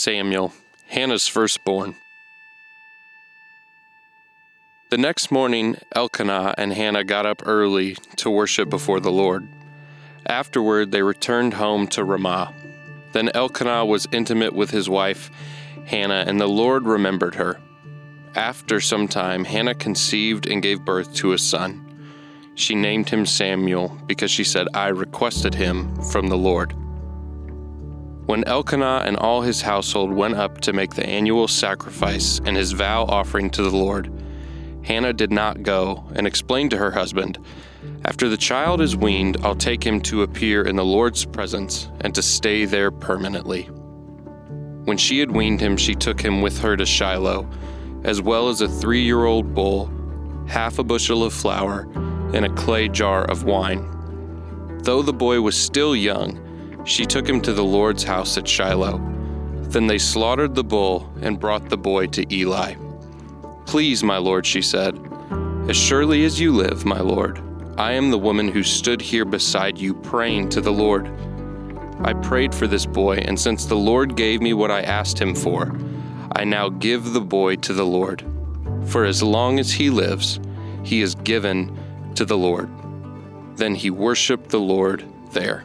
Samuel, Hannah's firstborn. The next morning, Elkanah and Hannah got up early to worship before the Lord. Afterward, they returned home to Ramah. Then Elkanah was intimate with his wife, Hannah, and the Lord remembered her. After some time, Hannah conceived and gave birth to a son. She named him Samuel because she said, I requested him from the Lord. When Elkanah and all his household went up to make the annual sacrifice and his vow offering to the Lord, Hannah did not go and explained to her husband, After the child is weaned, I'll take him to appear in the Lord's presence and to stay there permanently. When she had weaned him, she took him with her to Shiloh, as well as a three year old bull, half a bushel of flour, and a clay jar of wine. Though the boy was still young, she took him to the Lord's house at Shiloh. Then they slaughtered the bull and brought the boy to Eli. Please, my lord, she said, as surely as you live, my lord, I am the woman who stood here beside you praying to the Lord. I prayed for this boy, and since the Lord gave me what I asked him for, I now give the boy to the Lord. For as long as he lives, he is given to the Lord. Then he worshiped the Lord there.